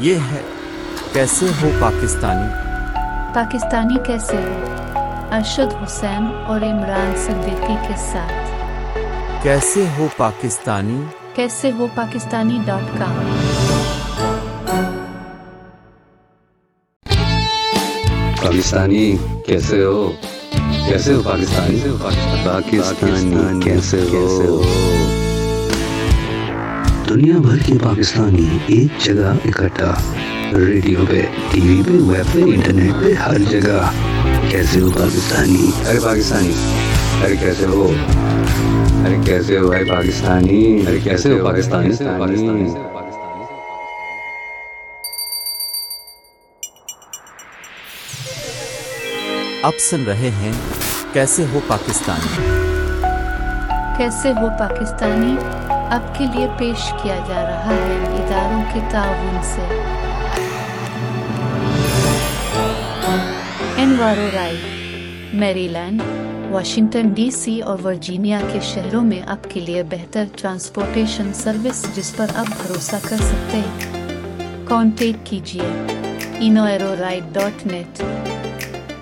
یہ ہے کیسے ہو پاکستانی؟ پاکستانی کیسے ہو؟ ارشد حسین اور عمران صدیقی کے ساتھ۔ کیسے ہو پاکستانی؟ کیسے ہو پاکستانی ڈاٹ کام؟ پاکستانی کیسے ہو؟ کیسے ہو پاکستانی؟ پاکستانی کیسے ہو؟ دنیا بھر کے پاکستانی ایک جگہ اکٹھا ریڈیو پہ ٹی وی پہ ویب پہ انٹرنیٹ پہ ہر جگہ۔ کیسے ہو پاکستانی؟ ارے پاکستانی ارے کیسے ہو؟ ارے کیسے ہو ارے پاکستانی؟ ارے کیسے ہو پاکستانی؟ اب سن رہے ہیں کیسے ہو پاکستانی؟ کیسے ہو پاکستانی؟ اب کے لیے پیش کیا جا رہا ہے اداروں کے تعاون سے۔ انوارو رائے میری لینڈ واشنگٹن ڈی سی اور ورجینیا کے شہروں میں اب کے لیے بہتر ٹرانسپورٹیشن سروس جس پر آپ بھروسہ کر سکتے ہیں۔ کانٹیکٹ کیجیے انو ایرو رائڈ ڈاٹ نیٹ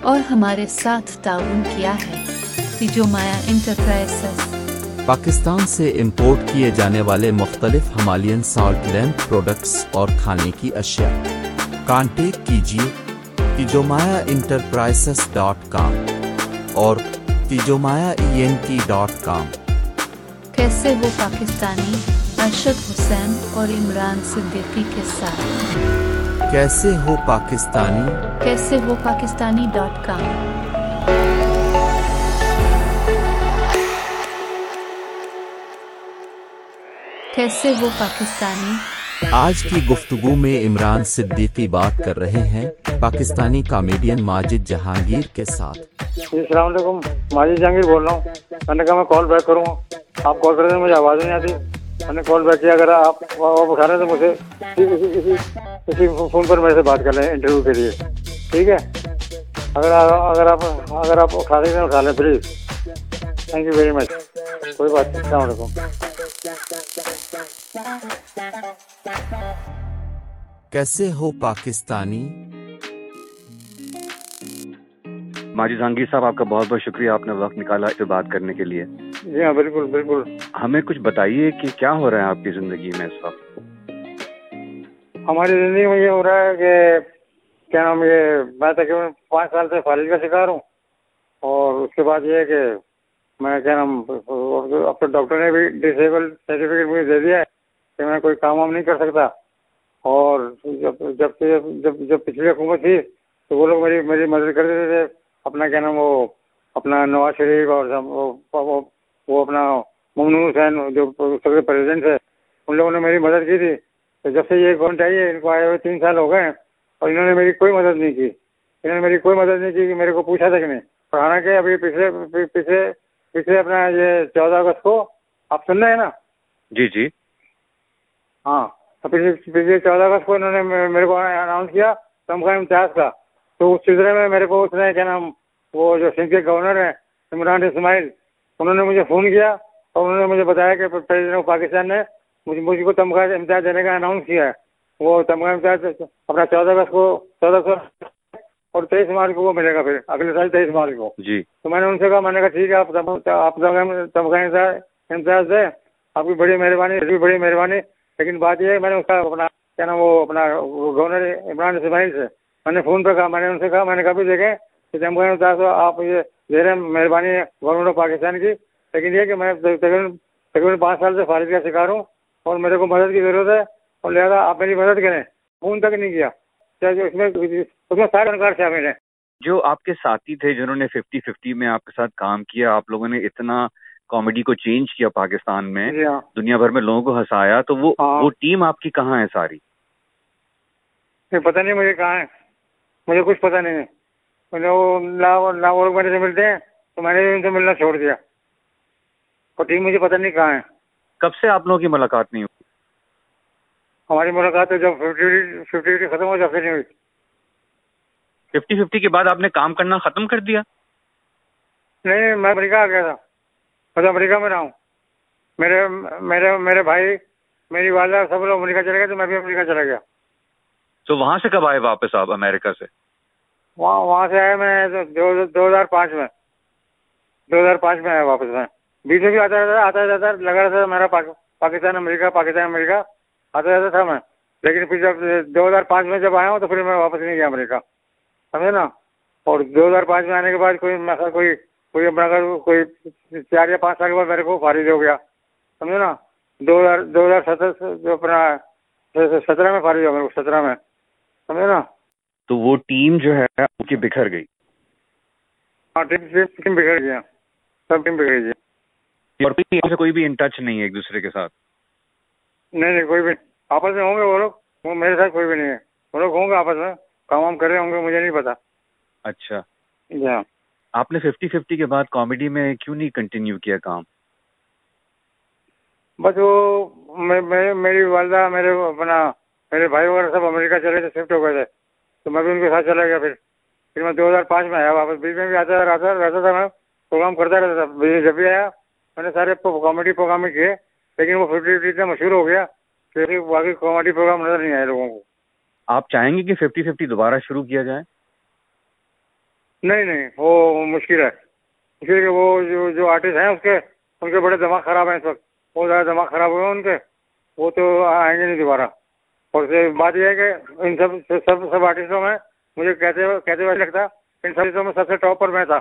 اور ہمارے ساتھ تعاون کیا ہے۔ تیجومایا انٹرپرائزز پاکستان سے امپورٹ کیے جانے والے مختلف ہمالین سالٹ لیمپ پروڈکٹس اور کھانے کی اشیاء۔ کانٹیکٹ کیجیے تیجومایا انٹرپرائزس ڈاٹ کام اور Tejomaya E N T dot com. کیسے وہ پاکستانی ارشد حسین اور عمران صدیقی کے ساتھ؟ کیسے ہو پاکستانی؟ کیسے وہ پاکستانی ڈاٹ کام؟ کیسے وہ پاکستانی؟ آج کی گفتگو میں عمران صدیقی بات کر رہے ہیں پاکستانی کامیڈین ماجد جہانگیر کے ساتھ۔ جی السلام علیکم ماجد جہانگیر بول رہا ہوں۔ میں نے کہا میں کال بیک کروں۔ آپ کال کریں مجھے آواز نہیں آتی۔ میں نے کال بیک کیا اگر آپ اٹھا رہے تو مجھے اسی فون پر میرے سے بات کر لیں انٹرویو کے لیے۔ ٹھیک ہے؟ اگر اگر آپ اگر آپ اٹھا سکتے ہیں اٹھا لیں please thank you very much کوئی بات نہیں السلام علیکم۔ کیسے ہو پاکستانی؟ ماجد جہانگیر صاحب آپ کا بہت بہت شکریہ آپ نے وقت نکالا اس سے بات کرنے کے لیے۔ جی ہاں بالکل بالکل۔ ہمیں کچھ بتائیے کہ کیا ہو رہا ہے آپ کی زندگی میں اس وقت؟ ہماری زندگی میں یہ ہو رہا ہے کہ کیا نام یہ میں تقریباً پانچ سال سے فالج کا شکار ہوں اور اس کے بعد یہ ہے کہ میں کیا نام اب تو ڈاکٹر نے بھی ڈسیبل سرٹیفکیٹ مجھے دے دیا ہے کہ میں کوئی کام وام نہیں کر سکتا۔ اور جب جب سے جب جب پچھلی حکومت تھی تو وہ لوگ میری میری مدد کر دیتے تھے۔ اپنا کیا نام، وہ اپنا نواز شریف اور وہ اپنا ممنون حسین جو سب پریزیڈنٹ ہے ان لوگوں نے میری مدد کی تھی۔ تو جب سے یہ گورنمنٹ آئی ہے ان کو آئے ہوئے تین سال ہو گئے ہیں اور انہوں نے میری کوئی مدد نہیں کی۔ انہوں نے میری کوئی مدد نہیں کی کہ میرے کو پوچھا تھا کہ نہیں۔ اور حالانکہ ابھی پچھلے پچھلے پچھلے اپنا یہ چودہ اگست کو آپ سن رہے ہیں نا؟ جی جی۔ ہاں تو پچھلے پچھلے چودہ اگست کو انہوں نے میرے کو اناؤنس کیا تمغہ امتیاز کا۔ تو اس سلسلے میں میرے کو اس نے کیا نام وہ جو سندھ کے گورنر ہیں عمران اسماعیل انہوں نے مجھے فون کیا اور انہوں نے مجھے بتایا کہ پریزیڈنٹ آف پاکستان نے مجھے مجھ کو تمغہ امتیاز دینے کا اناؤنس کیا ہے۔ وہ تمغہ امتیاز اپنا چودہ اگست کو چودہ سو اور تیئیس مارچ کو وہ ملے گا پھر اگلے سال تیئیس مارچ کو۔ جی۔ تو میں نے ان سے کہا میں نے کہا ٹھیک ہے آپ آپ تمغہ امتیاز دیں۔ آپ کی بڑی مہربانی بھی بڑی مہربانی۔ لیکن بات یہ ہے میں نے اس کا اپنا کیا نام وہ اپنا گورنر عمران اسماعیل سے میں نے فون پہ کہا میں نے ان سے کہا میں نے کبھی دیکھیں کہ تمغہ امتیاز آپ یہ دے رہے ہیں مہربانی ہے گورنمنٹ آف پاکستان کی۔ لیکن یہ کہ میں تقریباً تقریباً پانچ سال سے فارغ کا شکار ہوں اور میرے کو مدد کی ضرورت ہے۔ اور لہٰذا آپ میری مدد کریں۔ فون تک نہیں کیا۔ اس میں اس میں سارے انکار شامل ہیں۔ جو آپ کے ساتھی تھے جنہوں نے ففٹی ففٹی میں آپ کے ساتھ کام کیا آپ لوگوں نے اتنا کامیڈی کو چینج کیا پاکستان میں جی ہاں۔ دنیا بھر میں لوگوں کو ہنسایا تو وہ ہاں۔ وہ ٹیم آپ کی کہاں ہے ساری؟ پتہ نہیں مجھے کہاں ہے۔ مجھے کچھ پتہ نہیں ہے۔ وہ لوگ میرے سے ملتے ہیں تو میں نے ان سے ملنا چھوڑ دیا۔ اور ٹیم مجھے پتہ نہیں کہاں ہے۔ کب سے آپ لوگوں کی ملاقات نہیں ہوئی؟ ہماری ملاقات جب ففٹی ففٹی ختم ہو جب سے نہیں ہوئی۔ ففٹی ففٹی کے بعد آپ نے کام کرنا ختم کر دیا؟ نہیں میں امریکہ آ گیا تھا۔ میں تو امریکہ میں رہا ہوں۔ میرے میرے میرے بھائی میری والدہ سب لوگ امریکہ چلے گئے تو میں بھی امریکہ چلا گیا۔ تو وہاں سے کب آئے واپس آپ امریکہ سے؟ وہاں وہاں سے آیا میں دو ہزار پانچ میں۔ دو ہزار پانچ میں آیا واپس میں۔ بیچ میں بھی آتا رہتا آتا رہتا لگا رہتا تھا میرا پاکستان امریکہ پاکستان امریکہ۔ آتا رہتا تھا میں۔ لیکن پھر جب دو ہزار پانچ میں جب آیا ہوں تو پھر میں واپس نہیں گیا امریکہ۔ سمجھے نا؟ اور دو ہزار پانچ میں آنے کے بعد کوئی کوئی کوئی اپنا کوئی چار یا پانچ سال کے بعد میرے کو فارغ ہو گیا سمجھے نا؟ دو ہزار دو ہزار سترہ جو اپنا سترہ میں فارغ ہو میرے کو سترہ میں سمجھے نا؟ تو وہ ٹیم جو ہے ان کی بکھر گئی؟ ہاں ٹیم بگڑ گیا سب ٹیم بگڑ گئی اور کوئی بھی ان ٹچ نہیں ہے ایک دوسرے کے ساتھ؟ نہیں نہیں کوئی بھی آپس میں ہوں گے وہ لوگ؟ میرے ساتھ کوئی بھی نہیں ہے۔ وہ لوگ ہوں گے آپس میں۔ کام وام کر رہے ہوں گے مجھے نہیں پتا۔ اچھا۔ جی ہاں۔ آپ نے ففٹی ففٹی کے بعد کامیڈی میں کیوں نہیں کنٹینیو کیا کام؟ بس وہ میری والدہ میرے اپنا میرے بھائی وغیرہ سب امریکہ چلے تھے شفٹ ہو گئے تھے۔ تو میں بھی ان کے ساتھ چلا گیا پھر۔ پھر میں دو ہزار پانچ میں آیا واپس بیچ میں بھی آتا رہتا رہتا تھا میں پروگرام کرتا رہتا تھا۔ جب بھی آیا میں نے سارے کامیڈی پروگرام کیے لیکن وہ ففٹی ففٹی اتنا مشہور ہو گیا پھر باقی کامیڈی پروگرام نظر نہیں آئے لوگوں کو۔ آپ چاہیں گے کہ ففٹی ففٹی دوبارہ شروع کیا جائے؟ نہیں نہیں، وہ مشکل ہے۔ اس لیے وہ جو جو آرٹسٹ ہیں، اس کے، ان کے بڑے دماغ خراب ہیں اس وقت۔ بہت زیادہ دماغ خراب ہوئے ہیں ان کے۔ وہ تو آئیں گے نہیں دوبارہ۔ اور بات یہ ہے کہ ان سب سب سب آرٹسٹوں میں مجھے کہتے کہتے ہوئے لگتا، ان سب چیزوں میں سب سے ٹاپ پر میں تھا۔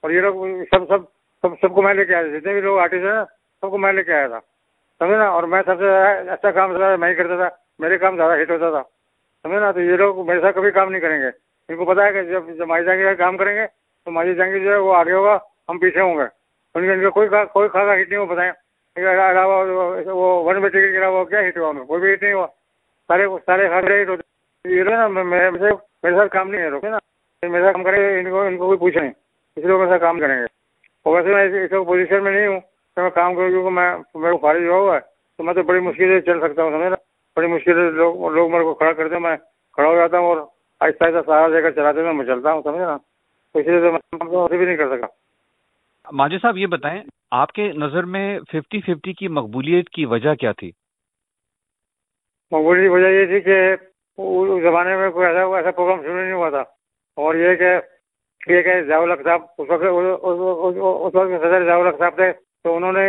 اور یہ لوگ سب سب سب سب کو میں لے کے آیا تھا۔ جتنے بھی لوگ آرٹسٹ ہیں، سب کو میں لے کے آیا تھا۔ سمجھے نا؟ اور میں سب سے اچھا کام میں ہی کرتا تھا۔ میرے کام زیادہ ہٹ ہوتا تھا۔ سمجھے نا؟ تو یہ لوگ میرے ساتھ کبھی کام نہیں کریں گے۔ ان کو پتا ہے کہ جب جب مائی جانگی کام کریں گے، تو مائی جانگی جو ہے وہ آگے ہوگا، ہم پیچھے ہوں گے۔ ان کا ان کا کوئی کوئی خاصا ہٹ نہیں ہو بتائیں علاوہ وہ ون بے ٹکٹ کے علاوہ کیا ہٹ ہوا کوئی بھی ہٹ نہیں ہوا۔ سارے سارے خاصے ہٹ ہوتے۔ یہ نا میرے ساتھ کام نہیں ہے روکے نا میرے ساتھ کام کریں گے، ان کو ان کو کوئی پوچھیں اس لیے میرے ساتھ کام کریں گے۔ اور ویسے میں اس پوزیشن میں نہیں ہوں۔ کہ میں کام کروں کیونکہ میں، میرے کو فارغ ہوا ہوا ہے۔ تو میں تو بڑی مشکل سے چل سکتا ہوں سمجھ نا؟ بڑی مشکل سے لوگ لوگ میرے کو کھڑا کرتے ہیں میں کھڑا ہو جاتا ہوں اور آہستہ آہستہ سہارا دے کر چلاتے ہیں میں چلتا ہوں سمجھے نا؟ تو اس لیے میں بھی نہیں کر سکا۔ ماجد صاحب یہ بتائیں آپ کے نظر میں ففٹی ففٹی کی مقبولیت کی وجہ کیا تھی؟ مقبولیت کی وجہ یہ تھی کہ اس زمانے میں کوئی ایسا ایسا پروگرام شروع نہیں ہوا تھا۔ اور یہ کہ یہ کہ ضیاء الق صاحب اس وقت اس وقت صدر ضیاء الق صاحب تھے تو انہوں نے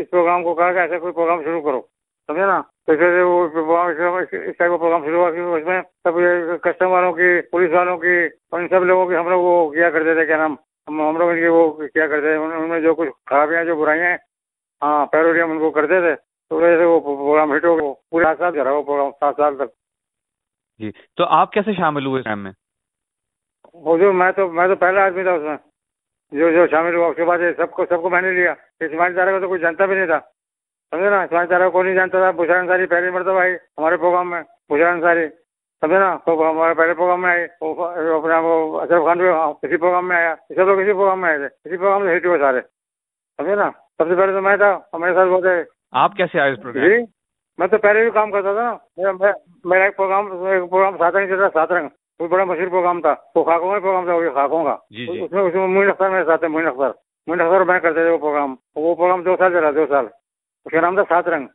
اس پروگرام کو کہا کہ ایسا کوئی پروگرام شروع کرو سمجھے نا؟ تو اس سے وہ اس ٹائپ کا پروگرام شروع ہوا کیونکہ اس میں سب کسٹم والوں کی پولیس والوں کی اور ان سب لوگوں کی ہم لوگ وہ کیا کرتے تھے کیا نام؟ ہم لوگ ان کی وہ کیا کرتے تھے ان میں جو کچھ خرابیاں جو برائیاں ہیں ہاں پیروڈی ہم ان کو کرتے تھے تو وجہ سے وہ پروگرام ہٹ ہو گیا پورے سات سال کرا وہ پروگرام سات سال تک۔ جی تو آپ کیسے شامل ہوئے ٹائم میں؟ جو میں تو میں تو پہلا آدمی تھا اس میں جو جو شامل ہوا اس کے بعد سب کو سب کو میں نے لیا اسماعیل تارا کو تو کوئی جانتا بھی نہیں تھا۔ سمجھے نا؟ اسماعیل تارا کو نہیں جانتا تھا؟ بشار انصاری پہلی مرتبہ آئی ہمارے پروگرام میں بشار انصاری سمجھے نا؟ تو ہمارے پہلے پروگرام میں آئے اپنا وہ اشرف خان بھی کسی پروگرام میں آیا۔ سب لوگ کسی پروگرام میں آئے تھے۔ کسی پروگرام میں ہٹ ہوئے سارے۔ سمجھے نا؟ سب سے پہلے تو میں تھا میرے ساتھ بہت آپ کیسے آئے اس پروگرام جی؟ میں تو پہلے بھی کام کرتا تھا نا۔ میرا ایک پروگرام پروگرام سات رنگ چلتا سات رنگ وہ بڑا مشہور پروگرام تھا۔ وہ خاکوں کا پروگرام تھا وہ خاکوں کا۔ اس میں اس میں موین اختر میرے ساتھ ہے موین اختر۔ موین اختر میں کرتے تھے وہ پروگرام وہ پروگرام دو سال چلا دو سال۔ اس کا نام تھا سات رنگ۔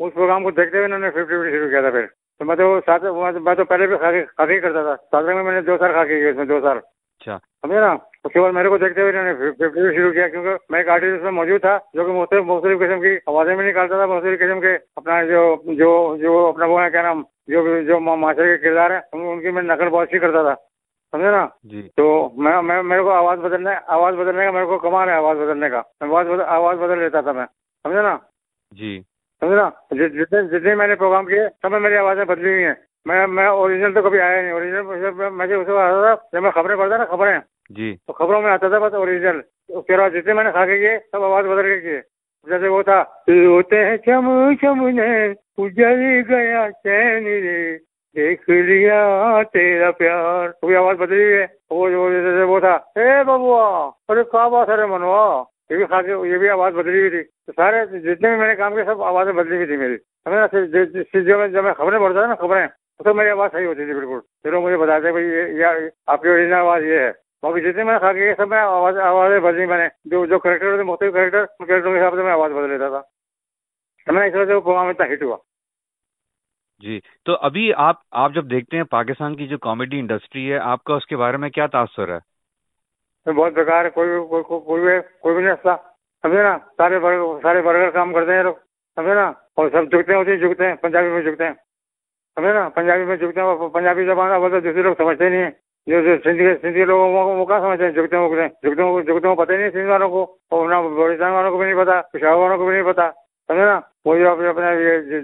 اس پروگرام کو دیکھتے ہوئے انہوں نے ففٹی ففٹی شروع کیا تھا پھر۔ تو میں تو سات میں تو پہلے بھی خاکی کرتا تھا۔ سات رنگ میں میں نے دو سال خاکی کیا اس میں دو سال۔ اچھا۔ سمجھے نا؟ اس کے بعد میرے کو دیکھتے ہوئے انہوں نے ففٹی شروع کیا کیونکہ میں ایک آرٹسٹ اس میں موجود تھا جو کہ مختلف مختلف قسم کی آوازیں بھی نکالتا تھا مختلف قسم کے اپنا جو جو جو اپنا وہ ہے کیا نام؟ جو جو معاشرے کے کردار ہیں ان کی میں نقل بہت سی کرتا تھا۔ سمجھے نا؟ جی۔ تو میں میرے کو آواز بدلنے آواز بدلنے کا میرے کو کمال ہے آواز بدلنے کا۔ میں آواز بدل لیتا تھا میں۔ سمجھے نا؟ جی۔ سمجھے نا؟ جتنے میں نے پروگرام کیے سب میں میری آوازیں بدلی ہوئی ہیں۔ میں میں اوریجنل تو کبھی آیا نہیں۔ اوریجنل میں اس وقت آتا تھا جب میں خبریں پڑھتا نا خبریں۔ جی۔ تو خبروں میں آتا تھا بس اوریجنل اس کے بعد جتنے میں نے کھا کے کیے سب آواز بدل کے کیے۔ جیسے وہ تھا ہوتے ہیں چم چم نے اجل گیا چین رے دیکھ لیا تیرا پیار۔ وہ بھی آواز بدلی ہوئی ہے۔ وہ جو جیسے وہ تھا اے ببوا ارے کہاں بات ہے منوا! یہ بھی کھا یہ بھی آواز بدلی ہوئی تھی۔ تو سارے جتنے بھی میں نے کام کیا سب آوازیں بدلی ہوئی تھی میری۔ ہمیں جب میں جب میں خبریں پڑھتا تھا نا، خبریں، تو میری آواز صحیح ہوتی تھی بالکل۔ پھر وہ مجھے بتاتے بھائی، یہ آپ کی اوریجنل آواز یہ ہے۔ باقی جتنے میں نے کھا کے سب میں آواز آوازیں بدلی میں نے۔ جو جو کریکٹر ہوتے مختلف کریکٹر کریکٹروں کے حساب سے میں آواز بدل لیتا تھا۔ میں اس وجہ سے وہ پروگرام اتنا ہٹ ہوا۔ جی تو ابھی آپ آپ جب دیکھتے ہیں پاکستان کی جو کامیڈی انڈسٹری ہے، آپ کا اس کے بارے میں کیا تاثر ہے؟ بہت بیکار ہے، کوئی بھی کوئی بھی کوئی بھی نہیں ہنستا۔ سمجھے نا؟ سارے برگر سارے برگر کام کرتے ہیں یہ لوگ۔ سمجھے نا؟ اور سب جھکتے ہیں ہوتے جھکتے ہیں، پنجابی میں جھکتے ہیں۔ سمجھے نا؟ پنجابی میں جھکتے ہیں، وہ پنجابی زبان اب تو دوسرے لوگ سمجھتے نہیں ہیں۔ جو جو سندھی سندھی لوگ وہ وہ کہاں سمجھتے ہیں؟ جھکتے ہیں جھکتے ہیں جھکتے ہیں پتہ ہی نہیں سندھ والوں کو۔ اور نہ بلوچستان والوں کو بھی نہیں پتا پشاور والوں کو بھی نہیں پتا سمجھے نا؟ وہ جو اپنا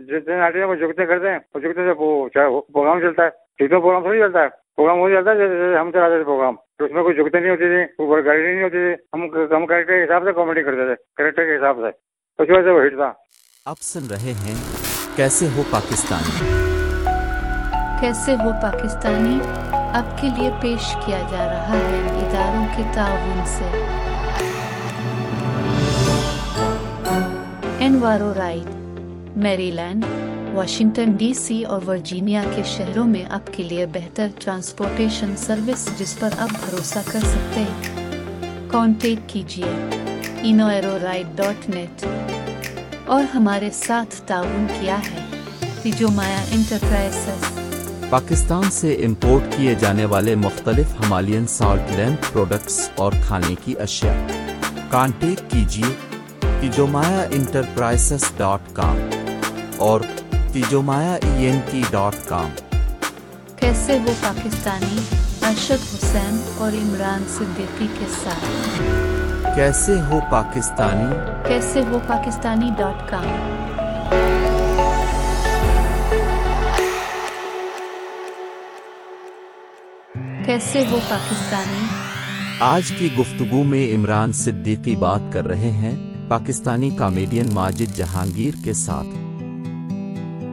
جتنے ناٹے ہیں وہ جھکتے کرتے ہیں، وہ جھکتے سے چاہے پروگرام چلتا ہے۔ جتنا پروگرام تھوڑی چلتا ہے۔ پروگرام وہ چلتا ہے جیسے ہم چلاتے تھے پروگرام۔ تو اس میں کوئی جھکتے نہیں ہوتی تھی کوئی گاڑی نہیں ہوتی تھی۔ ہم ہم کریکٹر کے حساب سے کامیڈی کرتے تھے کریکٹر کے حساب سے۔ اس وجہ سے وہ ہٹ تھا۔ آپ سن رہے ہیں کیسے ہو پاکستانی؟ کیسے ہو پاکستانی؟ اب کے لیے پیش کیا جا رہا ہے اداروں کے تعاون سے۔ انوارو Rhode Maryland Washington D C اور ورجینیا کے شہروں میں اب کے لیے بہتر ٹرانسپورٹیشن سروس جس پر آپ بھروسہ کر سکتے ہیں۔ کانٹیکٹ کیجیے انویرو رائڈ ڈاٹ نیٹ اور ہمارے ساتھ تعاون کیا ہے۔ تیجومایا انٹرپرائزز۔ پاکستان سے امپورٹ کیے جانے والے مختلف ہمالین سالٹ لیمپ پروڈکٹس اور کھانے کی اشیاء۔ کانٹیکٹ کیجیے تیجومایا انٹرپرائزس ڈاٹ کام۔ اور Tejomaya E N T dot com کیسے وہ پاکستانی ارشد حسین اور عمران صدیقی کے ساتھ؟ کیسے ہو پاکستانی؟ کیسے وہ پاکستانی ڈاٹ کام؟ کیسے وہ پاکستانی؟ آج کی گفتگو میں عمران صدیقی بات کر رہے ہیں پاکستانی کامیڈین ماجد جہانگیر کے ساتھ۔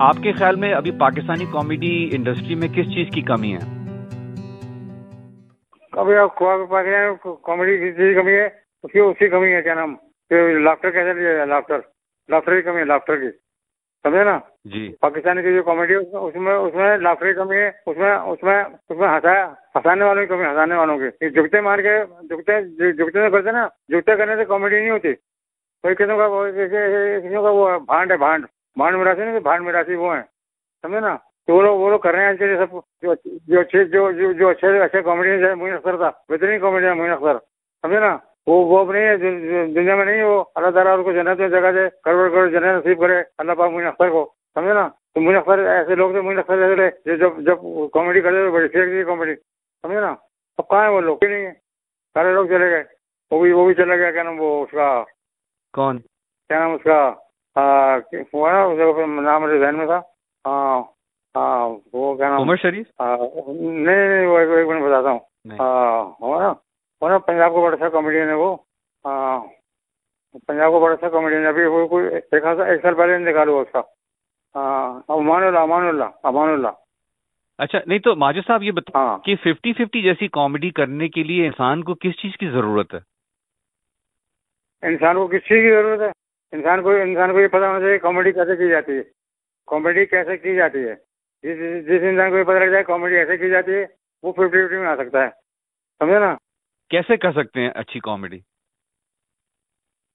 آپ کے خیال میں ابھی پاکستانی کامیڈی انڈسٹری میں کس چیز کی کمی ہے؟ ابھی آپ کامیڈی کی چیز کمی ہے اس کی اس کی کمی ہے کیا نام؟ لافٹر کیسے لیا لافٹر لافٹر کی کمی ہے لافٹر کی۔ سمجھے نا؟ جی۔ پاکستانی کی جو کامیڈی ہے اس میں- اس میں لافٹر کی کمی ہے اس میں اس میں اس میں ہنسا ہنسانے والوں کی کمی ہنسانے والوں کی۔ جھکتے مار کے جھکتے سے کرتے نا جھکتے کرنے سے کامیڈی نہیں ہوتی۔ کوئی کسی کا کا وہ بھانڈ ہے بھانڈ۔ بھانڈ مراسی نہیں بھانڈ مراسی وہ ہیں سمجھے نا؟ تو وہ لوگ وہ لوگ کر رہے ہیں سب جو جو اچھے جو جو اچھے اچھے کامیڈین ہے معین اختر تھا بہترین کامیڈین ہے معین اختر سمجھے نا؟ وہ وہ نہیں ہے دنیا میں نہیں ہے وہ اللہ تعالیٰ ان کو جنت میں جگہ دے کروڑ کروڑ جنت نصیب کرے اللہ پاک معین اختر کو سمجھے نا؟ تو معین اختر ایسے لوگ تھے معین اختر ایسے تھے جو جب جب کامیڈی کرتے تھے بڑی فیک تھی کامیڈی سمجھے نا؟ اب کہاں ہے وہ لوگ؟ نہیں ہے سارے لوگ چلے گئے وہ بھی وہ بھی چلا گیا کیا نام وہ اس کا؟ کون؟ کیا نام اس کا؟ آ، وہ ہے نا نام میرے ذہن میں تھا۔ ہاں ہاں وہ کیا نام؟ عمر شریف؟ نہیں نہیں وہ ایک منٹ بتاتا ہوں۔ ہاں وہ نا وہ نا پنجاب کا بڑا اچھا کامیڈین ہے وہ۔ ہاں پنجاب کا بڑا اچھا کامیڈین ہے۔ ابھی وہ کوئی ایک سال پہلے ہوا اس کا۔ ہاں امان اللہ امان اللہ امان اللہ۔ اچھا نہیں تو ماجد صاحب یہ بتا ہاں۔ کہ ففٹی ففٹی جیسی کامیڈی کرنے کے لیے انسان کو کس چیز کی ضرورت ہے؟ انسان کو کس چیز کی ضرورت ہے؟ انسان کو انسان کو یہ پتا ہونا چاہیے کامیڈی کیسے کی جاتی ہے۔ کامیڈی کیسے کی جاتی ہے؟ جس جس انسان کو یہ پتا لگ جائے کامیڈی ایسے کی جاتی ہے وہ ففٹی ففٹی میں آ سکتا ہے۔ سمجھے نا؟ کیسے کر سکتے ہیں اچھی کامیڈی؟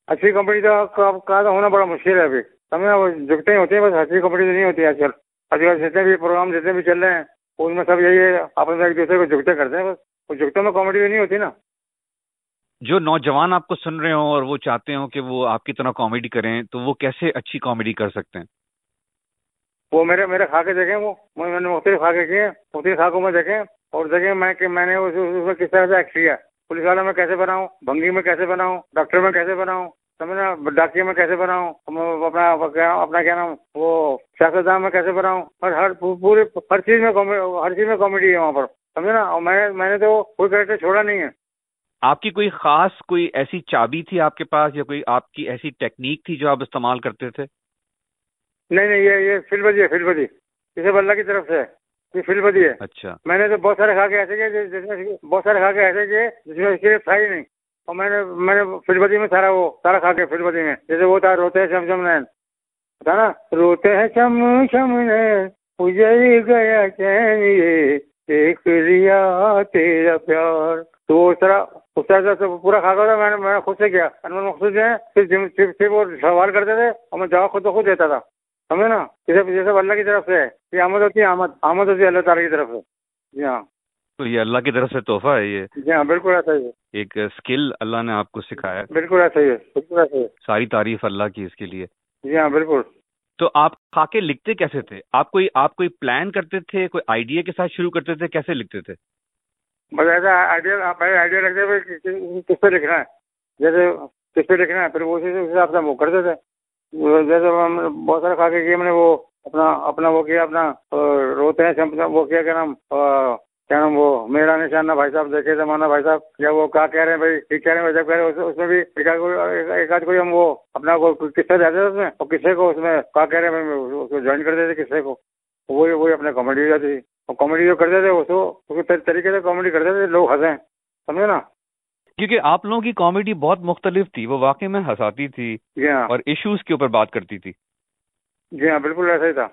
اچھی کمپنی تو کا کا تو ہونا بڑا مشکل ہے ابھی۔ سمجھنا وہ جھکتے ہی ہوتے ہیں بس اچھی کمپنی تو نہیں ہوتی آج کل۔ آج کل جتنے بھی پروگرام جتنے بھی چل رہے ہیں اس میں سب یہی ہے آپس میں ایک دوسرے کو جھکتے کرتے ہیں بس۔ وہ جھکتے میں کامیڈی تو نہیں ہوتی نا۔ جو نوجوان آپ کو سن رہے ہوں اور وہ چاہتے ہوں کہ وہ آپ کی طرح کامیڈی کریں، تو وہ کیسے اچھی کامیڈی کر سکتے ہیں؟ وہ میرے میرے خاکے دیکھیں وہ میں نے مختلف خاکے کیے مختلف خاکوں میں دیکھیں اور دیکھیں میں کہ میں نے اس اس میں کس طرح سے ایکٹ کیا پولیس والا میں کیسے بناؤں؟ بھنگی میں کیسے بناؤں؟ ڈاکٹر میں کیسے بناؤں؟ سمجھنا ڈاکیے میں کیسے بناؤں؟ اپنا اپنا کیا نام، وہ سیاستدان میں کیسے بناؤں؟ اور ہر پورے ہر چیز میں ہر چیز میں کامیڈی ہے وہاں پر سمجھے نا؟ اور میں میں نے تو کوئی کریکٹر چھوڑا نہیں ہے۔ آپ کی کوئی خاص کوئی ایسی چابی تھی آپ کے پاس یا کوئی آپ کی ایسی ٹیکنیک تھی جو آپ استعمال کرتے تھے؟ نہیں نہیں یہ یہ فل بدی ہے فل بدی۔ یہ سب اللہ کی طرف سے ہے۔ یہ فل بدی ہے۔ اچھا۔ میں نے تو بہت سارے کھا کے ایسے کیے بہت سارے کھا کے ایسے کیے جس میں صرف تھا ہی نہیں۔ اور میں نے میں نے فل بدی میں سارا وہ سارا کھا کے فل بدی میں۔ جیسے وہ تھا روتے ہیں چم چم نین۔ تھا نا؟ روتے ہیں چم چم نین۔ اجڑ گیا چین یہ دیکھ لیا تیرا پیار۔ تو اس طرح اس طرح سے پورا کھا تھا میں نے میں نے خود سے کیا۔ انمول مقصود جو ہے صرف صرف صرف وہ سوال کرتے تھے اور میں جواب خود بخود دیتا تھا۔ سمجھے نا؟ یہ یہ سب اللہ کی طرف سے ہے۔ یہ آمد ہوتی ہے آمد آمد ہوتی ہے اللہ تعالیٰ کی طرف سے۔ جی ہاں۔ تو یہ اللہ کی طرف سے تحفہ ہے یہ؟ جی ہاں بالکل ایسا ہی ہے۔ ایک اسکل اللہ نے آپ کو سکھایا۔ ہے بالکل ایسا ہی ہے بالکل ایسا ہی ہے۔ ساری تعریف اللہ کی اس کے لیے۔ جی ہاں بالکل۔ تو آپ خاکے لکھتے کیسے تھے؟ آپ کوئی آپ کوئی پلان کرتے تھے کوئی آئیڈیا کے ساتھ شروع کرتے تھے کیسے لکھتے تھے؟ بس ایسا آئیڈیا پہلے آئیڈیا رکھتے ہوئے کس پہ لکھنا ہے۔ جیسے کس پہ لکھنا ہے، پھر وہ اسی حساب سے ہم وہ کرتے تھے جیسے ہم نے بہت سارے خاکے کیے ہم نے وہ اپنا اپنا وہ کیا، اپنا روتے ہیں وہ کیا کیا نام کیا نام، وہ میرا نشانہ بھائی صاحب، دیکھے زمانہ بھائی صاحب، یا وہ کیا کہہ رہے ہیں، بھائی ٹھیک کہہ رہے ہیں جب کہہ رہے ہیں، اس- میں بھی ایک آدھ کوئی- ایک- آدھ کوئی ہم وہ اپنا کو قصہ دیتے تھے اس میں؟ اور قصے کو اس میں کیا کہہ رہے ہیں، بھائی، اس کو جوائن کر دیتے قصے کو۔ وہی وہی اپنے کامیڈی ہو جاتی۔ تھی اور کامیڈی جو کرتے تھے کو اس کو طر- طریقے سے کامیڈی کرتے تھے لوگ ہنسیں سمجھے نا؟ کیونکہ آپ لوگوں کی کامیڈی بہت مختلف تھی وہ واقعی میں ہنساتی تھی جی ہاں۔ اور ایشوز کے اوپر بات کرتی تھی۔ جی ہاں بالکل ایسا ہی تھا۔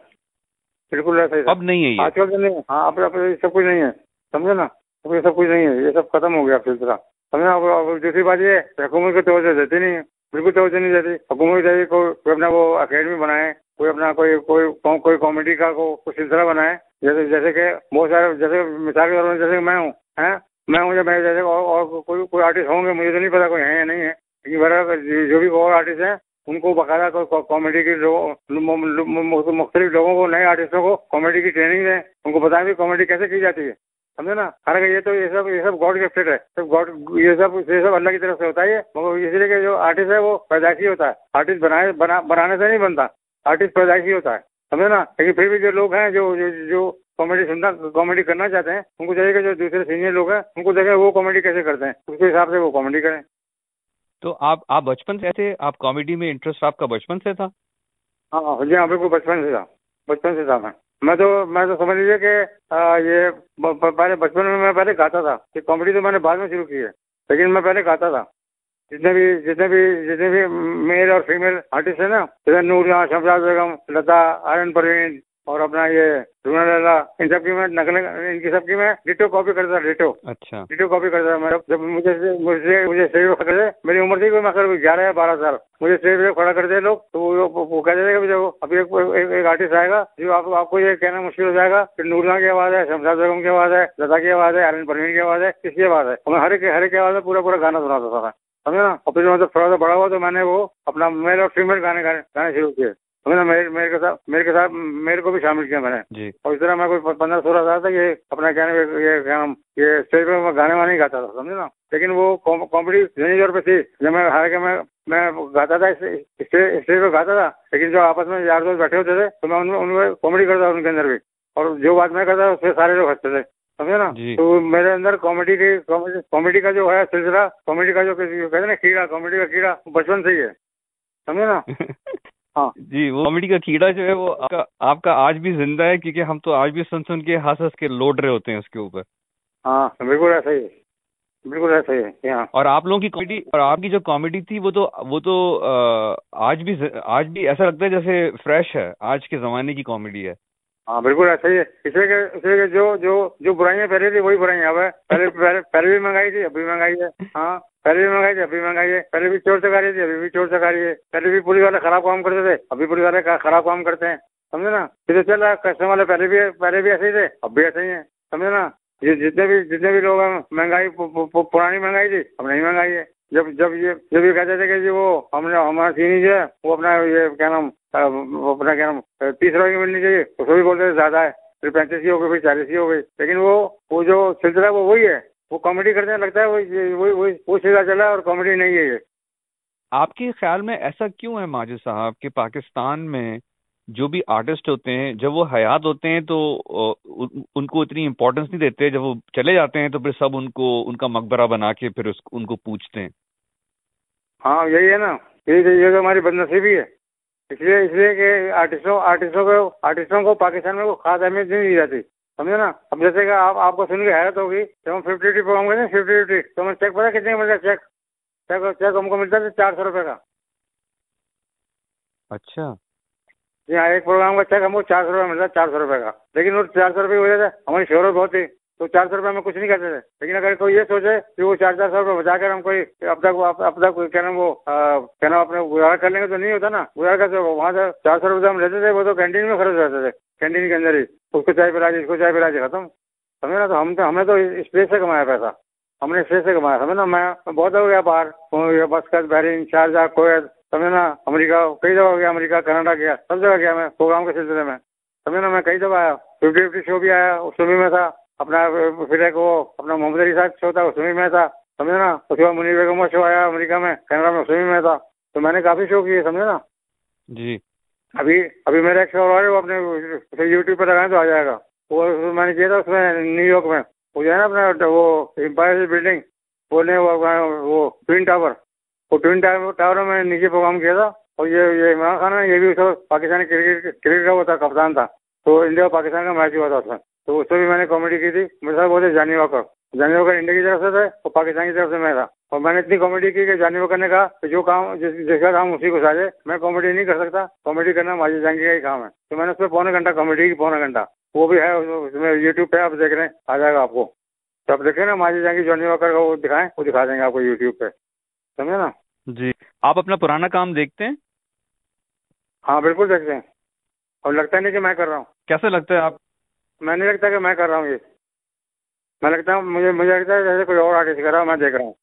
بالکل ایسا ہی تھا۔ اب نہیں ہے آج کل تو نہیں ہاں اب سب کچھ نہیں ہے سمجھے نا؟ اب یہ سب کچھ نہیں ہے یہ سب ختم ہو گیا سلسلہ۔ سمجھے دوسری بات یہ حکومت کو توجہ دیتی نہیں ہے بالکل توجہ نہیں دیتی۔ حکومت چاہیے کوئی اپنا وہ اکیڈمی بنائے۔ کوئی اپنا کوئی کوئی کوئی کامیڈی کا کوئی سلسلہ بنائے۔ جیسے جیسے کہ بہت سارے جیسے مثال کے طور پر جیسے کہ میں ہوں، ہیں؟ میں ہوں یا میں جیسے اور اور کوئی کوئی آرٹسٹ ہوں گے، مجھے تو نہیں پتا کوئی ہیں یا نہیں ہے لیکن میرا جو بھی اور آرٹسٹ ہیں، ان کو باقاعدہ کامیڈی کے لوگوں مختلف لوگوں کو، نئے آرٹسٹوں کو کامیڈی کی ٹریننگ دیں۔ ان کو بتائیں بھی کامیڈی کیسے کی جاتی ہے۔ سمجھے نا؟ حالانکہ یہ تو یہ سب یہ سب گاڈ گفٹڈ ہے۔ سب گاڈ یہ سب یہ سب اللہ کی طرف سے ہوتا ہے۔ مگر اس لیے کہ جو آرٹسٹ ہے وہ پیدائشی ہوتا ہے۔ آرٹسٹ بنائے، بنا، بنانے سے نہیں بنتا۔ آرٹسٹ پیدائشی ہوتا ہے۔ سمجھے نا؟ لیکن پھر بھی جو لوگ ہیں جو جو جو کامیڈی سننا کامیڈی کرنا چاہتے ہیں ان کو چاہیے کہ جو دوسرے سینئر لوگ ہیں ان کو دیکھیں وہ کامیڈی کیسے کرتے ہیں۔ اس کے حساب سے وہ کامیڈی کریں۔ تو آپ آپ بچپن سے تھے؟ آپ کامیڈی میں انٹرسٹ آپ کا بچپن سے تھا؟ ہاں ہاں جی ہاں بالکل بچپن سے تھا۔ بچپن سے تھا میں۔ میں تو میں تو سمجھ لیجیے کہ یہ پہلے بچپن میں میں پہلے گاتا تھا۔ یہ کامیڈی تو میں نے بعد میں شروع کی ہے لیکن میں پہلے گاتا تھا۔ جتنے بھی جتنے بھی جتنے بھی میل اور فیمیل آرٹسٹ ہیں نا جیسے نور جہاں شمشاد بیگم لتا آرن پروین اور اپنا یہ رونا لالا ان سب کی میں نقلیں ان کی سب کی میں ڈیٹو کاپی کرتا تھا ڈیٹو اچھا۔ ویڈیو کاپی کرتا تھا میں۔ جب مجھے مجھے مجھے تھے میری عمر تھی کوئی مگر گیارہ یا بارہ سال مجھے اسٹیج پہ کھڑا کرتے لوگ تو وہ کہتے تھے کہ ابھی ایک آرٹسٹ آئے گا جو آپ آپ کو یہ کہنا مشکل ہو جائے گا کہ نورنا کی آواز ہے شمشاد بیگم کی آواز ہے لتا کی آواز ہے آرین پروین کی آواز ہے کس کی آواز ہے۔ اور میں ہر ایک ہر ایک آواز میں پورا پورا گانا سناتا تھا۔ سمجھے نا اور پھر مطلب تھوڑا سا بڑا ہوا تو میں نے وہ اپنا میل اور فیمیل گانے گانے گانے شروع کیے۔ سمجھے نا میرے میرے کے ساتھ میرے کے ساتھ میرے کو بھی شامل کیا میں نے۔ جی۔ اور اس طرح میں کوئی پندرہ سولہ سال تک یہ اپنا نام یہ کیا نام یہ اسٹیج پہ میں گانے وانے ہی گاتا تھا سمجھے نا؟ لیکن وہ کامیڈی ذہنی طور پہ تھی۔ جب میں حالانکہ میں میں گاتا تھا اسٹیج پہ گاتا تھا لیکن جو آپس میں یار دوست بیٹھے ہوتے تھے تو میں ان میں ان میں کامیڈی کرتا تھا ان کے اندر بھی۔ اور جو بات میں کرتا اس سے سارے لوگ ہنستے تھے۔ سمجھے نا؟ جی۔ تو میرے اندر کامیڈی کی کامیڈی کا جو ہے سلسلہ کامیڈی کا جو کہتے ہیں نا کیڑا کامیڈی کا کیڑا بچپن سے ہی ہے۔ سمجھے نا؟ ہاں۔ جی وہ کامیڈی کا کیڑا جو ہے وہ آپ کا آج بھی زندہ ہے کیونکہ ہم تو آج بھی سن سن کے ہنس ہنس کے لوٹ رہے ہوتے ہیں اس کے اوپر۔ ہاں بالکل ایسا ہی ہے۔ بالکل ایسا ہی ہے اور آپ لوگوں کی کامیڈی اور آپ کی جو کامیڈی تھی وہ تو وہ تو آج بھی آج بھی ایسا لگتا ہے جیسے فریش ہے۔ آج کے زمانے کی کامیڈی ہے۔ ہاں بالکل ایسا ہی ہے۔ اس لیے کہ، اس لیے کہ جو جو جو برائیاں پہلے تھی، وہی برائیاں اب ہے پہلے پہلے پہلے بھی منگائی تھی، ابھی منگائی ہے۔ ہاں پہلے بھی منگائی تھی، ابھی منگائی ہے۔ پہلے بھی چور چکاری تھی، ابھی بھی چور چکاری ہے۔ پہلے بھی پولیس والے خراب کام کرتے تھے، ابھی پولیس والے خراب کام کرتے ہیں۔ سمجھے نا؟ پھر چل رہا ہے، کسٹمر والے پہلے بھی پہلے بھی ایسے ہی تھے، اب بھی ایسے ہی ہیں۔ سمجھے نا؟ یہ جتنے بھی جتنے بھی لوگ ہیں، مہنگائی، پرانی مہنگائی تھی، اب نہیں مہنگائی ہے۔ جب جب یہ جب یہ کہتے تھے کہ جی وہ ہم نے ہمارا چینی جو ہے، وہ اپنا یہ کیا نام اپنا کیا نام، تیس روپے کی ملنی چاہیے۔ اس کو بھی بولتے تھے زیادہ ہے۔ پھر پینتیس کی ہو گئی، پھر چالیس کی ہو گئی۔ لیکن وہ وہ جو سلسلہ وہ وہی ہے۔ وہ کامیڈی کرتے ہیں، لگتا ہے وہی وہی وہی وہ سلسلہ چلا ہے اور کامیڈی نہیں ہے یہ۔ آپ کے خیال میں ایسا کیوں ہے ماجد صاحب کہ پاکستان میں جو بھی آرٹسٹ ہوتے ہیں، جب وہ حیات ہوتے ہیں تو ان ان کو اتنی امپورٹنس نہیں دیتے۔ جب وہ چلے جاتے ہیں تو پھر سب ان کو ان کا مقبرہ بنا کے پھر اس ان کو پوچھتے ہیں۔ ہاں یہی ہے نا۔ یہی یہ تو ہماری بد نصیبی ہے۔ اس لیے اس لیے کہ آرٹسٹوں آرٹسٹوں کو آرٹسٹوں کو پاکستان میں کو خاص اہمیت نہیں دی جاتی۔ سمجھے نا؟ اب جیسے کہ آپ آپ کو سن کے حیرت ہوگی جب ہم ففٹی ففٹی پروگرام کرتے ہیں ففٹی ففٹی تو ہمیں چیک پتا کتنے کا ملتا ہے چیک چیک چیک ہم کو ملتا ہے چار سو روپے کا۔ اچھا۔ جی ہاں ایک پروگرام کا چیک ہم کو چار سو روپے ملتا ہے چار سو روپے کا۔ لیکن وہ چار سو روپے کی وجہ سے ہماری شہرت بہت تھی۔ تو چار سو روپئے میں کچھ نہیں کرتے تھے۔ لیکن اگر کوئی یہ سوچے کہ وہ چار چار سو روپئے بچا کر ہم کوئی اب تک اب تک کیا نام وہ کیا نام اپنے گزارا کر لیں گے تو نہیں ہوتا نا۔ گزارا کرتے وہاں سے چار سو روپئے ہم لیتے تھے، وہ تو کینٹین میں خرچ رہتے تھے۔ کینٹین کے اندر ہی۔ اس کو چائے پلا دی اس کو چائے پلا دی ختم۔ سمجھے نا؟ تو ہم ہم نے تو اسپیس سے کمایا پیسہ۔ ہم نے اسپیس سے کمایا۔ سمجھے نا؟ میں بہت ہو گیا باہر۔ مسکت بحرین شارجہ کویت سمجھے نا؟ امریکہ، کئی جگہ گیا، امریکہ، کینیڈا گیا، سب جگہ گیا میں، پروگرام کے سلسلے میں۔ سمجھے نا؟ میں کئی دفعہ آیا۔ ففٹی ففٹی شو بھی آیا، اس میں بھی میں تھا۔ اپنا پھر ایک وہ اپنا محمد علی صاحب شو تھا اس میں بھی میں تھا سمجھے نا؟ اس کے بعد منیر بیگم کا شو آیا امریکہ میں کینیڈا میں اس میں بھی میں تھا۔ تو میں نے کافی شو کیے سمجھے نا؟ جی۔ ابھی ابھی میرا ایک شو اور ہے وہ اپنے یوٹیوب پہ لگائیں تو آ جائے گا۔ وہ میں نے کیا تھا اس میں نیو یارک میں۔ وہ جو ہے نا اپنا وہ امپائر بلڈنگ بولنے وہ ٹوین ٹاور وہ ٹوین ٹاور میں نیچے پروگرام کیا تھا۔ اور یہ یہ عمران خان ہے یہ بھی پاکستانی کرکٹ کرکٹ کا وہ تھا کپتان تھا۔ تو انڈیا اور پاکستان کا میچ ہوا تھا اس میں۔ تو اس سے بھی میں نے کامیڈی کی تھی۔ میرے ساتھ بولتے جانی واکر جانی واکر انڈیا کی طرف سے تھے اور پاکستان کی طرف سے میں تھا۔ اور میں نے اتنی کامیڈی کی کہ جانی واکر نے کہا کہ جو کام جس کا کام اسی کو ساجے۔ میں کامیڈی نہیں کر سکتا۔ کامیڈی کرنا ماجد جانگی کا ہی کام ہے۔ تو میں نے اس پہ پونے گھنٹہ کامیڈی کی پونا گھنٹہ۔ وہ بھی ہے اس میں یوٹیوب پہ آپ دیکھ رہے ہیں۔ آ جائے گا آپ کو۔ تو آپ دیکھیں نا ماجد جانگی جانی واکر کا وہ دکھائیں وہ دکھا دیں گے آپ کو یوٹیوب پہ۔ سمجھے نا؟ جی۔ آپ اپنا پرانا کام دیکھتے ہیں؟ ہاں بالکل دیکھتے ہیں۔ اور لگتا نہیں کہ میں کر رہا ہوں۔ کیسا لگتا ہے آپ؟ میں نہیں لگتا کہ میں کر رہا ہوں یہ۔ میں لگتا ہوں مجھے مجھے لگتا ہے جیسے کوئی اور آرٹسٹ کر رہا ہوں میں دیکھ رہا ہوں۔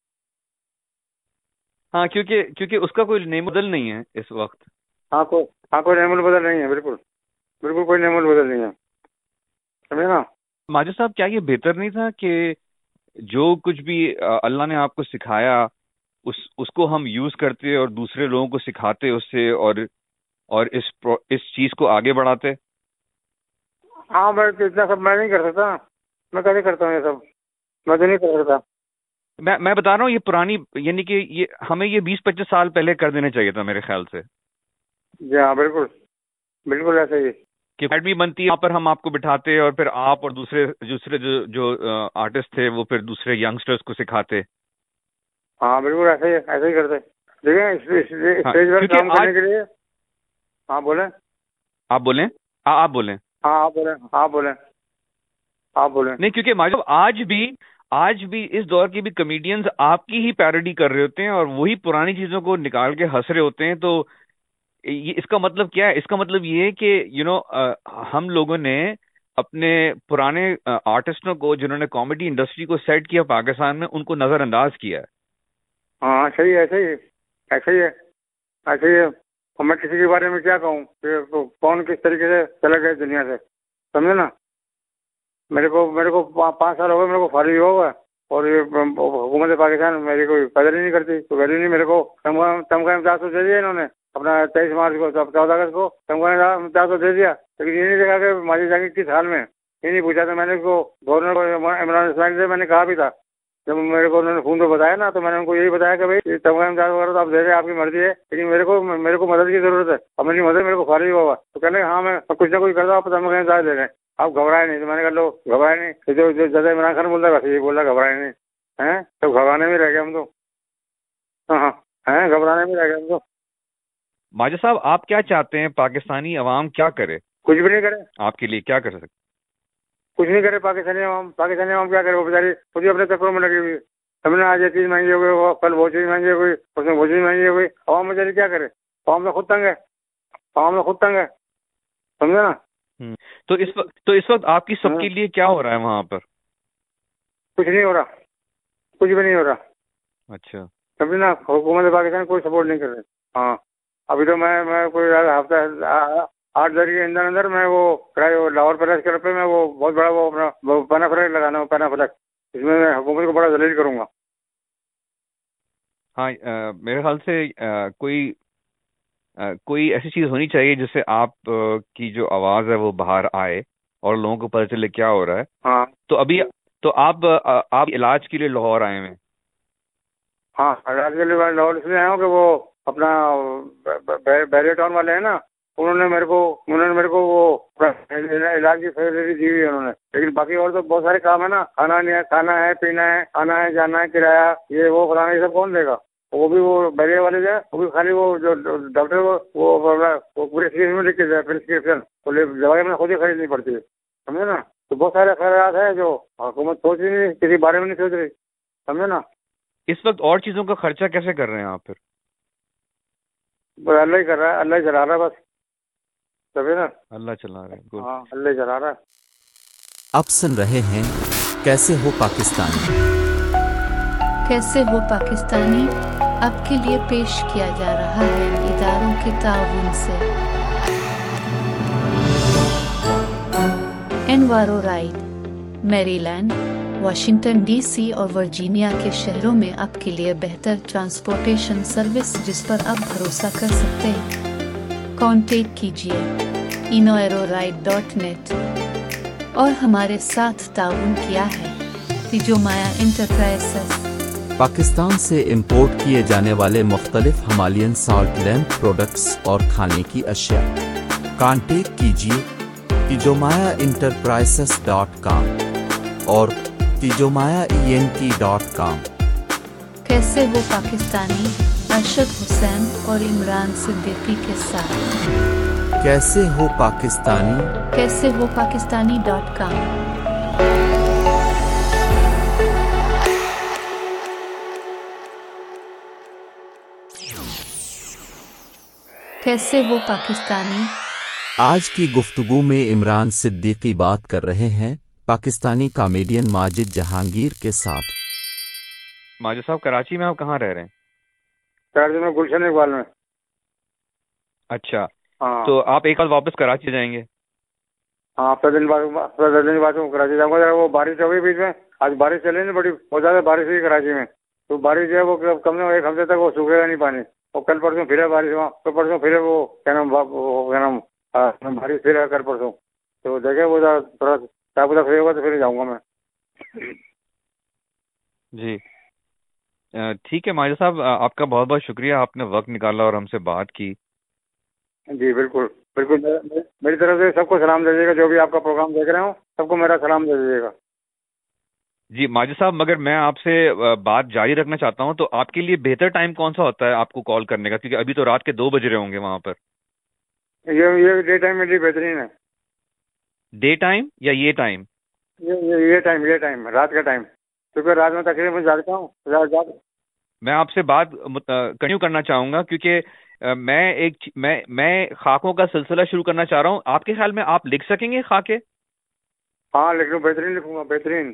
ہاں کیونکہ کیونکہ اس کا کوئی نیم بدل نہیں ہے اس وقت۔ ہاں کوئی ہاں کوئی نیم بدل نہیں ہے بالکل۔ بالکل کوئی نیم بدل نہیں ہے۔ سمجھے نا؟ ماجد صاحب کیا یہ بہتر نہیں تھا کہ جو کچھ بھی اللہ نے آپ کو سکھایا اس اس کو ہم یوز کرتے اور دوسرے لوگوں کو سکھاتے اس سے اور اور اس اس چیز کو آگے بڑھاتے؟ ہاں میں اتنا سب میں نہیں کر سکتا میں کیسے کرتا ہوں یہ سب۔ میں تو نہیں کر سکتا۔ میں میں بتا رہا ہوں یہ پرانی یعنی کہ یہ ہمیں یہ بیس پچیس سال پہلے کر دینا چاہیے تھا میرے خیال سے۔ جی ہاں بالکل۔ بالکل ایسا ہی۔ کہ بھی بنتی ہے یہاں پر ہم آپ کو بٹھاتے اور پھر آپ اور دوسرے دوسرے جو جو آرٹسٹ تھے وہ پھر دوسرے یگسٹرس کو سکھاتے۔ ہاں بالکل ایسا ہی ایسا ہی کرتے۔ دیکھیں اسٹیج پر کام کرنے کے لیے۔ ہاں بولیں۔ آپ بولیں۔ ہاں آپ بولیں۔ ہاں آپ بولیں آپ بولیں آپ بولیں نہیں کیونکہ ماجد آج بھی آج بھی اس دور کے بھی کمیڈینز آپ کی ہی پیروڈی کر رہے ہوتے ہیں اور وہی پرانی چیزوں کو نکال کے ہنس رہے ہوتے ہیں تو اس کا مطلب کیا ہے؟ اس کا مطلب یہ کہ یو نو ہم لوگوں نے اپنے پرانے آرٹسٹوں کو جنہوں نے کامیڈی انڈسٹری کو سیٹ کیا پاکستان میں ان کو نظر انداز کیا ہے۔ ہاں صحیح ہے ایسا ہی ایسا ہی ہے ایسا ہی ہے۔ اور میں کسی کے بارے میں کیا کہوں؟ کہ کون کس طریقے سے چلا گئے دنیا سے؟ سمجھے نا؟ میرے کو میرے کو پانچ سال ہو گئے، میرے کو فارغ ہوا ہوا اور یہ حکومت پاکستان میری کوئی قدر ہی نہیں کرتی تو ویلیو نہیں، میرے کو تمغہ امتیاز تو دے دیا انہوں نے۔ اپنا تیئیس مارچ کو چودہ اگست کو تمغہ امتیاز تو دے دیا۔ لیکن یہ نہیں دیکھا کہ ماجد جانگی کس حال میں؟ یہ نہیں پوچھا تھا میں نے، اس کو گورنر عمران اسماعیل سے میں نے کہا بھی تھا۔ جب میرے کو انہوں نے فون تو بتایا نا تو میں نے ان کو یہی بتایا کہ بھائی تمغہ امتیاز وغیرہ تو آپ دے رہے آپ کی مرضی ہے۔ لیکن میرے کو میرے کو مدد کی ضرورت ہے۔ اب میری مدد میرے کو فارغ ہوا تو کہنے ہاں میں کچھ نہ کچھ کرتا ہوں آپ تمغہ امتیاز دے رہے ہیں آپ گھبرائے نہیں۔ تو میں نے کہا لو گھبرائے نہیں۔ جو جیسے عمران خان بولتا ویسے یہ بول رہا گھبرائے نہیں۔ ہیں؟ تو گھبرانے میں رہ گئے ہم تو۔ ہاں ہاں۔ ہیں؟ گھبرانے میں رہ گئے ہم تو۔ ماجد صاحب آپ کیا چاہتے ہیں؟ پاکستانی عوام کیا کرے؟ کچھ بھی نہیں کرے۔ آپ کے لیے کیا کر سکتے؟ کچھ نہیں کرے پاکستانی عوام پاکستانی عوام کیا کرے؟ وہ بیچاری خود ہی اپنے چکروں میں لگی ہوئی ہم نے آج یہ چیز مہنگی ہو گئی وہ کل وہ چیز مہنگی ہو گئی اس میں وہ چیز مہنگی ہو گئی عوام بیچاری کیا کرے؟ عوام میں خود تنگ ہے۔ عوام میں خود تنگ ہے۔ سمجھے نا؟ تو اس وقت تو اس وقت آپ کی سب کے لیے کیا ہو رہا ہے وہاں پر؟ کچھ نہیں ہو رہا۔ کچھ بھی نہیں ہو رہا۔ اچھا۔ سمجھے نا؟ حکومت پاکستان کوئی سپورٹ نہیں کر رہے ہاں۔ ابھی تو میں میں کوئی ہفتہ آٹھ دس کے اندر اندر میں وہ لاہور پیلس کلب پہ میں وہ بہت بڑا وہ اپنا پینا فلک لگانا ہوں پینا فلک اس میں میں حکومت کو بڑا ذلیل کروں گا۔ ہاں میرے خیال سے کوئی کوئی ایسی چیز ہونی چاہیے جس سے آپ کی جو آواز ہے وہ باہر آئے اور لوگوں کو پتہ چلے کیا ہو رہا ہے۔ ہاں۔ تو ابھی تو آپ آپ علاج کے لیے لاہور آئے ہوئے ہاں علاج کے لیے لاہور اس لیے آیا ہوں کہ وہ اپنا بیری ٹاؤن والے ہیں نا۔ انہوں نے میرے کو انہوں نے میرے کو وہ علاج کی فیسلٹی دی ہوئی ہے انہوں نے۔ لیکن باقی اور تو بہت سارے کام ہے نا۔ کھانا نہیں ہے کھانا ہے پینا ہے آنا ہے جانا ہے کرایہ یہ وہ فلانا یہ سب کون دے گا؟ وہ بھی وہ بیرے والے جو ہے وہ بھی خالی وہ جو ڈاکٹر وہ پورے سیریز میں لکھ کے پرسکرپشن دوائیں میں۔ خود ہی خریدنی پڑتی ہے۔ سمجھے نا؟ تو بہت سارے خیالات ہیں جو حکومت سوچ رہی نہیں کسی بارے میں نہیں سوچ رہی۔ سمجھے نا؟ اس وقت اور چیزوں کا خرچہ کیسے کر رہے ہیں آپ پھر؟ اللہ ہی کر رہا ہے اللہ ہی چلا رہا ہے بس۔ اللہ چلا. ہاں اللہ چلا رہا ہے۔ اب سن رہے ہیں کیسے ہو پاکستانی؟ کیسے ہو پاکستانی؟ اب کے لیے پیش کیا جا رہا ہے اداروں کے تعاون سے۔ انوارو Rhode Maryland Washington D C اور ورجینیا کے شہروں میں اب کے لیے بہتر ٹرانسپورٹیشن سروس جس پر آپ بھروسہ کر سکتے ہیں۔ کانٹیکٹ کیجیے انویرو رائڈ ڈاٹ نیٹ اور ہمارے ساتھ تعاون کیا ہے۔ تیجومایا انٹرپرائزز پاکستان سے امپورٹ کیے جانے والے مختلف ہمالین سالٹ لیمپ پروڈکٹس اور کھانے کی اشیاء۔ کانٹیکٹ کیجیے تیجومایا انٹرپرائزس ڈاٹ کام اور Tejomaya E N T dot com کیسے وہ پاکستانی؟ ارشد حسین اور عمران صدیقی کے ساتھ۔ کیسے ہو پاکستانی؟ کیسے وہ پاکستانی ڈاٹ کام؟ کیسے وہ پاکستانی؟ آج کی گفتگو میں عمران صدیقی بات کر رہے ہیں پاکستانی کامیڈین ماجد جہانگیر کے ساتھ۔ ماجد صاحب کراچی میں آپ کہاں رہ رہے ہیں؟ چار دن میں گلشن اقبال میں۔ اچھا۔ ہاں۔ تو آپ ایک بار واپس کراچی جائیں گے؟ ہاں بعد پندرہ دن بعد کراچی جاؤں گا۔ وہ بارش ہو گئی بیچ میں۔ آج بارش چلی نا بڑی بہت زیادہ بارش ہوئی کراچی میں۔ تو بارش جو ہے وہ کم سے کم ایک ہفتے تک وہ سوکھے گا نہیں پانی۔ اور کل پرسوں پھر ہے بارش وہاں۔ تو پرسوں پھر ہے وہ کیا نام کیا نام بارش پھر ہے کل پرسوں۔ تو دیکھیں وہ تھوڑا پتا پھر ہوگا تو پھر جاؤں گا میں۔ جی۔ ٹھیک ہے ماجد صاحب آپ کا بہت بہت شکریہ آپ نے وقت نکالا اور ہم سے بات کی۔ جی بالکل بالکل میری طرف سے سب کو سلام دے دیجیے گا جو بھی آپ کا پروگرام دیکھ رہے ہوں سب کو میرا سلام دے دیجیے گا۔ جی ماجد صاحب مگر میں آپ سے بات جاری رکھنا چاہتا ہوں تو آپ کے لیے بہتر ٹائم کون سا ہوتا ہے آپ کو کال کرنے کا؟ کیونکہ ابھی تو رات کے دو بج رہے ہوں گے وہاں پر۔ یہ یہ ڈے ٹائم میرے لیے بہترین ہے۔ ڈے ٹائم یا یہ ٹائم؟ یہ ٹائم یہ ٹائم رات کا ٹائم۔ کیونکہ رات میں تقریباً جاگتا ہوں میں آپ سے بات کنٹینیو کرنا چاہوں گا کیونکہ میں ایک میں میں خاکوں کا سلسلہ شروع کرنا چاہ رہا ہوں۔ آپ کے خیال میں آپ لکھ سکیں گے خاکے؟ ہاں لکھ لوں بہترین لکھوں گا بہترین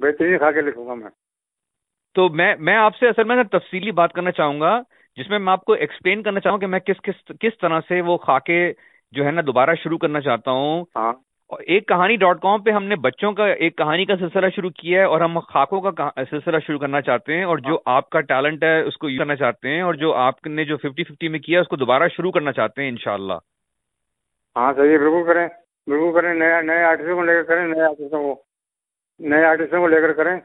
بہترین کھا کے لکھوں گا میں۔ تو میں میں آپ سے اصل میں تفصیلی بات کرنا چاہوں گا جس میں میں آپ کو ایکسپلین کرنا چاہوں کہ میں کس کس کس طرح سے وہ خاکے جو ہے نا دوبارہ شروع کرنا چاہتا ہوں۔ ہاں۔ اور ایک کہانی ڈاٹ کام پہ ہم نے بچوں کا ایک کہانی کا سلسلہ شروع کیا ہے اور ہم خاکوں کا سلسلہ شروع کرنا چاہتے ہیں اور جو آپ کا ٹیلنٹ ہے اس کو یوز کرنا چاہتے ہیں اور جو آپ نے جو ففٹی ففٹی میں کیا اس کو دوبارہ شروع کرنا چاہتے ہیں انشاءاللہ۔ ہاں صحیح ہے بالکل کریں۔ بالکل کریں نئے نئے آرٹسٹوں کو لے کر کریں نئے آرٹسٹوں کو نئے آرٹسٹوں کو لے کر کریں۔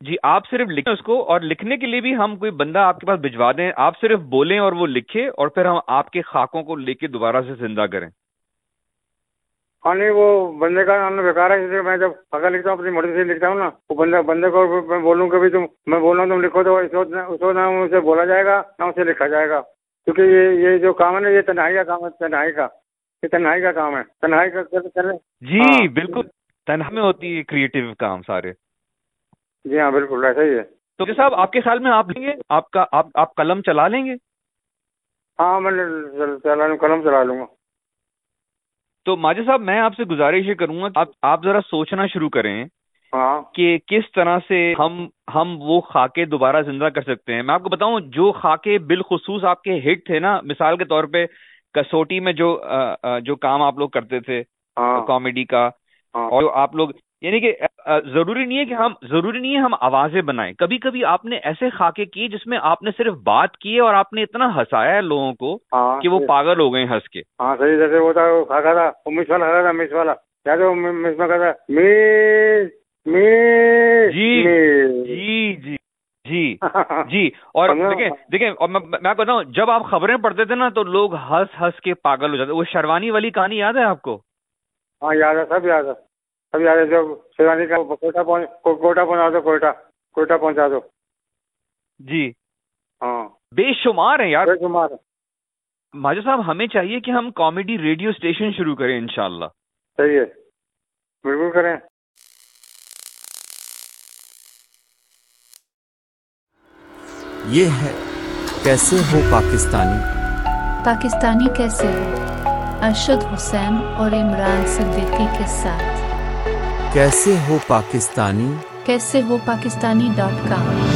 جی آپ صرف لکھیں اس کو اور لکھنے کے لیے بھی ہم کوئی بندہ آپ کے پاس بھجوا دیں۔ آپ صرف بولیں اور وہ لکھے اور پھر ہم آپ کے خاکوں کو لے کے دوبارہ سے زندہ کریں۔ ہاں نہیں وہ بندے کا نام بیکار ہے اس لیے میں جب پکا لکھتا ہوں اپنی مرضی سے لکھتا ہوں نا وہ بندہ بندے کو میں بولوں کہ بھی تم میں بول رہا ہوں تم لکھو تو اس وقت نہ- اس وقت نہ اسے بولا جائے گا نہ اسے لکھا جائے گا۔ کیونکہ یہ یہ جو کام ہے نا یہ تنہائی کا کام ہے تنہائی کا یہ تنہائی کا کام ہے۔ تنہائی کا جی ہاں۔ بالکل۔ تنہا میں ہوتی ہے کریٹو کام سارے۔ جی ہاں بالکل ایسا ہی ہے۔ تو کہ صاحب آپ کے خیال میں آپ لیں گے؟ آپ کا آپ آپ قلم چلا لیں گے؟ ہاں میں قلم چلا لوں گا۔ تو ماجد صاحب میں آپ سے گزارش یہ کروں گا آپ ذرا سوچنا شروع کریں ہاں۔ کہ کس طرح سے ہم ہم وہ خاکے دوبارہ زندہ کر سکتے ہیں۔ میں آپ کو بتاؤں جو خاکے بالخصوص آپ کے ہٹ تھے نا مثال کے طور پہ کسوٹی میں جو جو کام آپ لوگ کرتے تھے ہاں۔ کامیڈی کا ہاں۔ اور جو آپ لوگ یعنی کہ ضروری نہیں ہے کہ ہم ضروری نہیں ہے ہم آوازیں بنائیں۔ کبھی کبھی آپ نے ایسے خاکے کیے جس میں آپ نے صرف بات کی ہے اور آپ نے اتنا ہنسایا ہے لوگوں کو ہاں کہ وہ پاگل ہو گئے ہنس کے۔ ہاں صحیح جیسے وہ تھا وہ کھا تھا وہ مس والا کھا تھا مس والا۔ کیا تھا مس میں کہا جی مس۔ جی جی جی جی۔ اور؟ دیکھیں دیکھیں اور میں کو بتاؤں جب آپ خبریں پڑھتے تھے نا تو لوگ ہنس ہنس کے پاگل ہو جاتے وہ شروانی والی کہانی یاد ہے آپ کو؟ ہاں یاد ہے سب یاد ہے۔ ابھی آ رہے جاؤ شیوانی کا کوئٹہ کوئٹہ پہنچا دو کوئٹہ کوئٹہ پہنچا دو۔ جی۔ ہاں۔ بے شمار ہیں یار۔ بے شمار ہیں۔ ماجد صاحب ہمیں چاہیے کہ ہم کامیڈی ریڈیو سٹیشن شروع کریں انشاءاللہ۔ صحیح ہے۔ بالکل کریں۔ یہ ہے کیسے ہو پاکستانی؟ پاکستانی کیسے ہو؟ ارشد حسین اور عمران صدیقی کے ساتھ۔ کیسے ہو پاکستانی؟ کیسے ہو پاکستانی ڈاٹ کام؟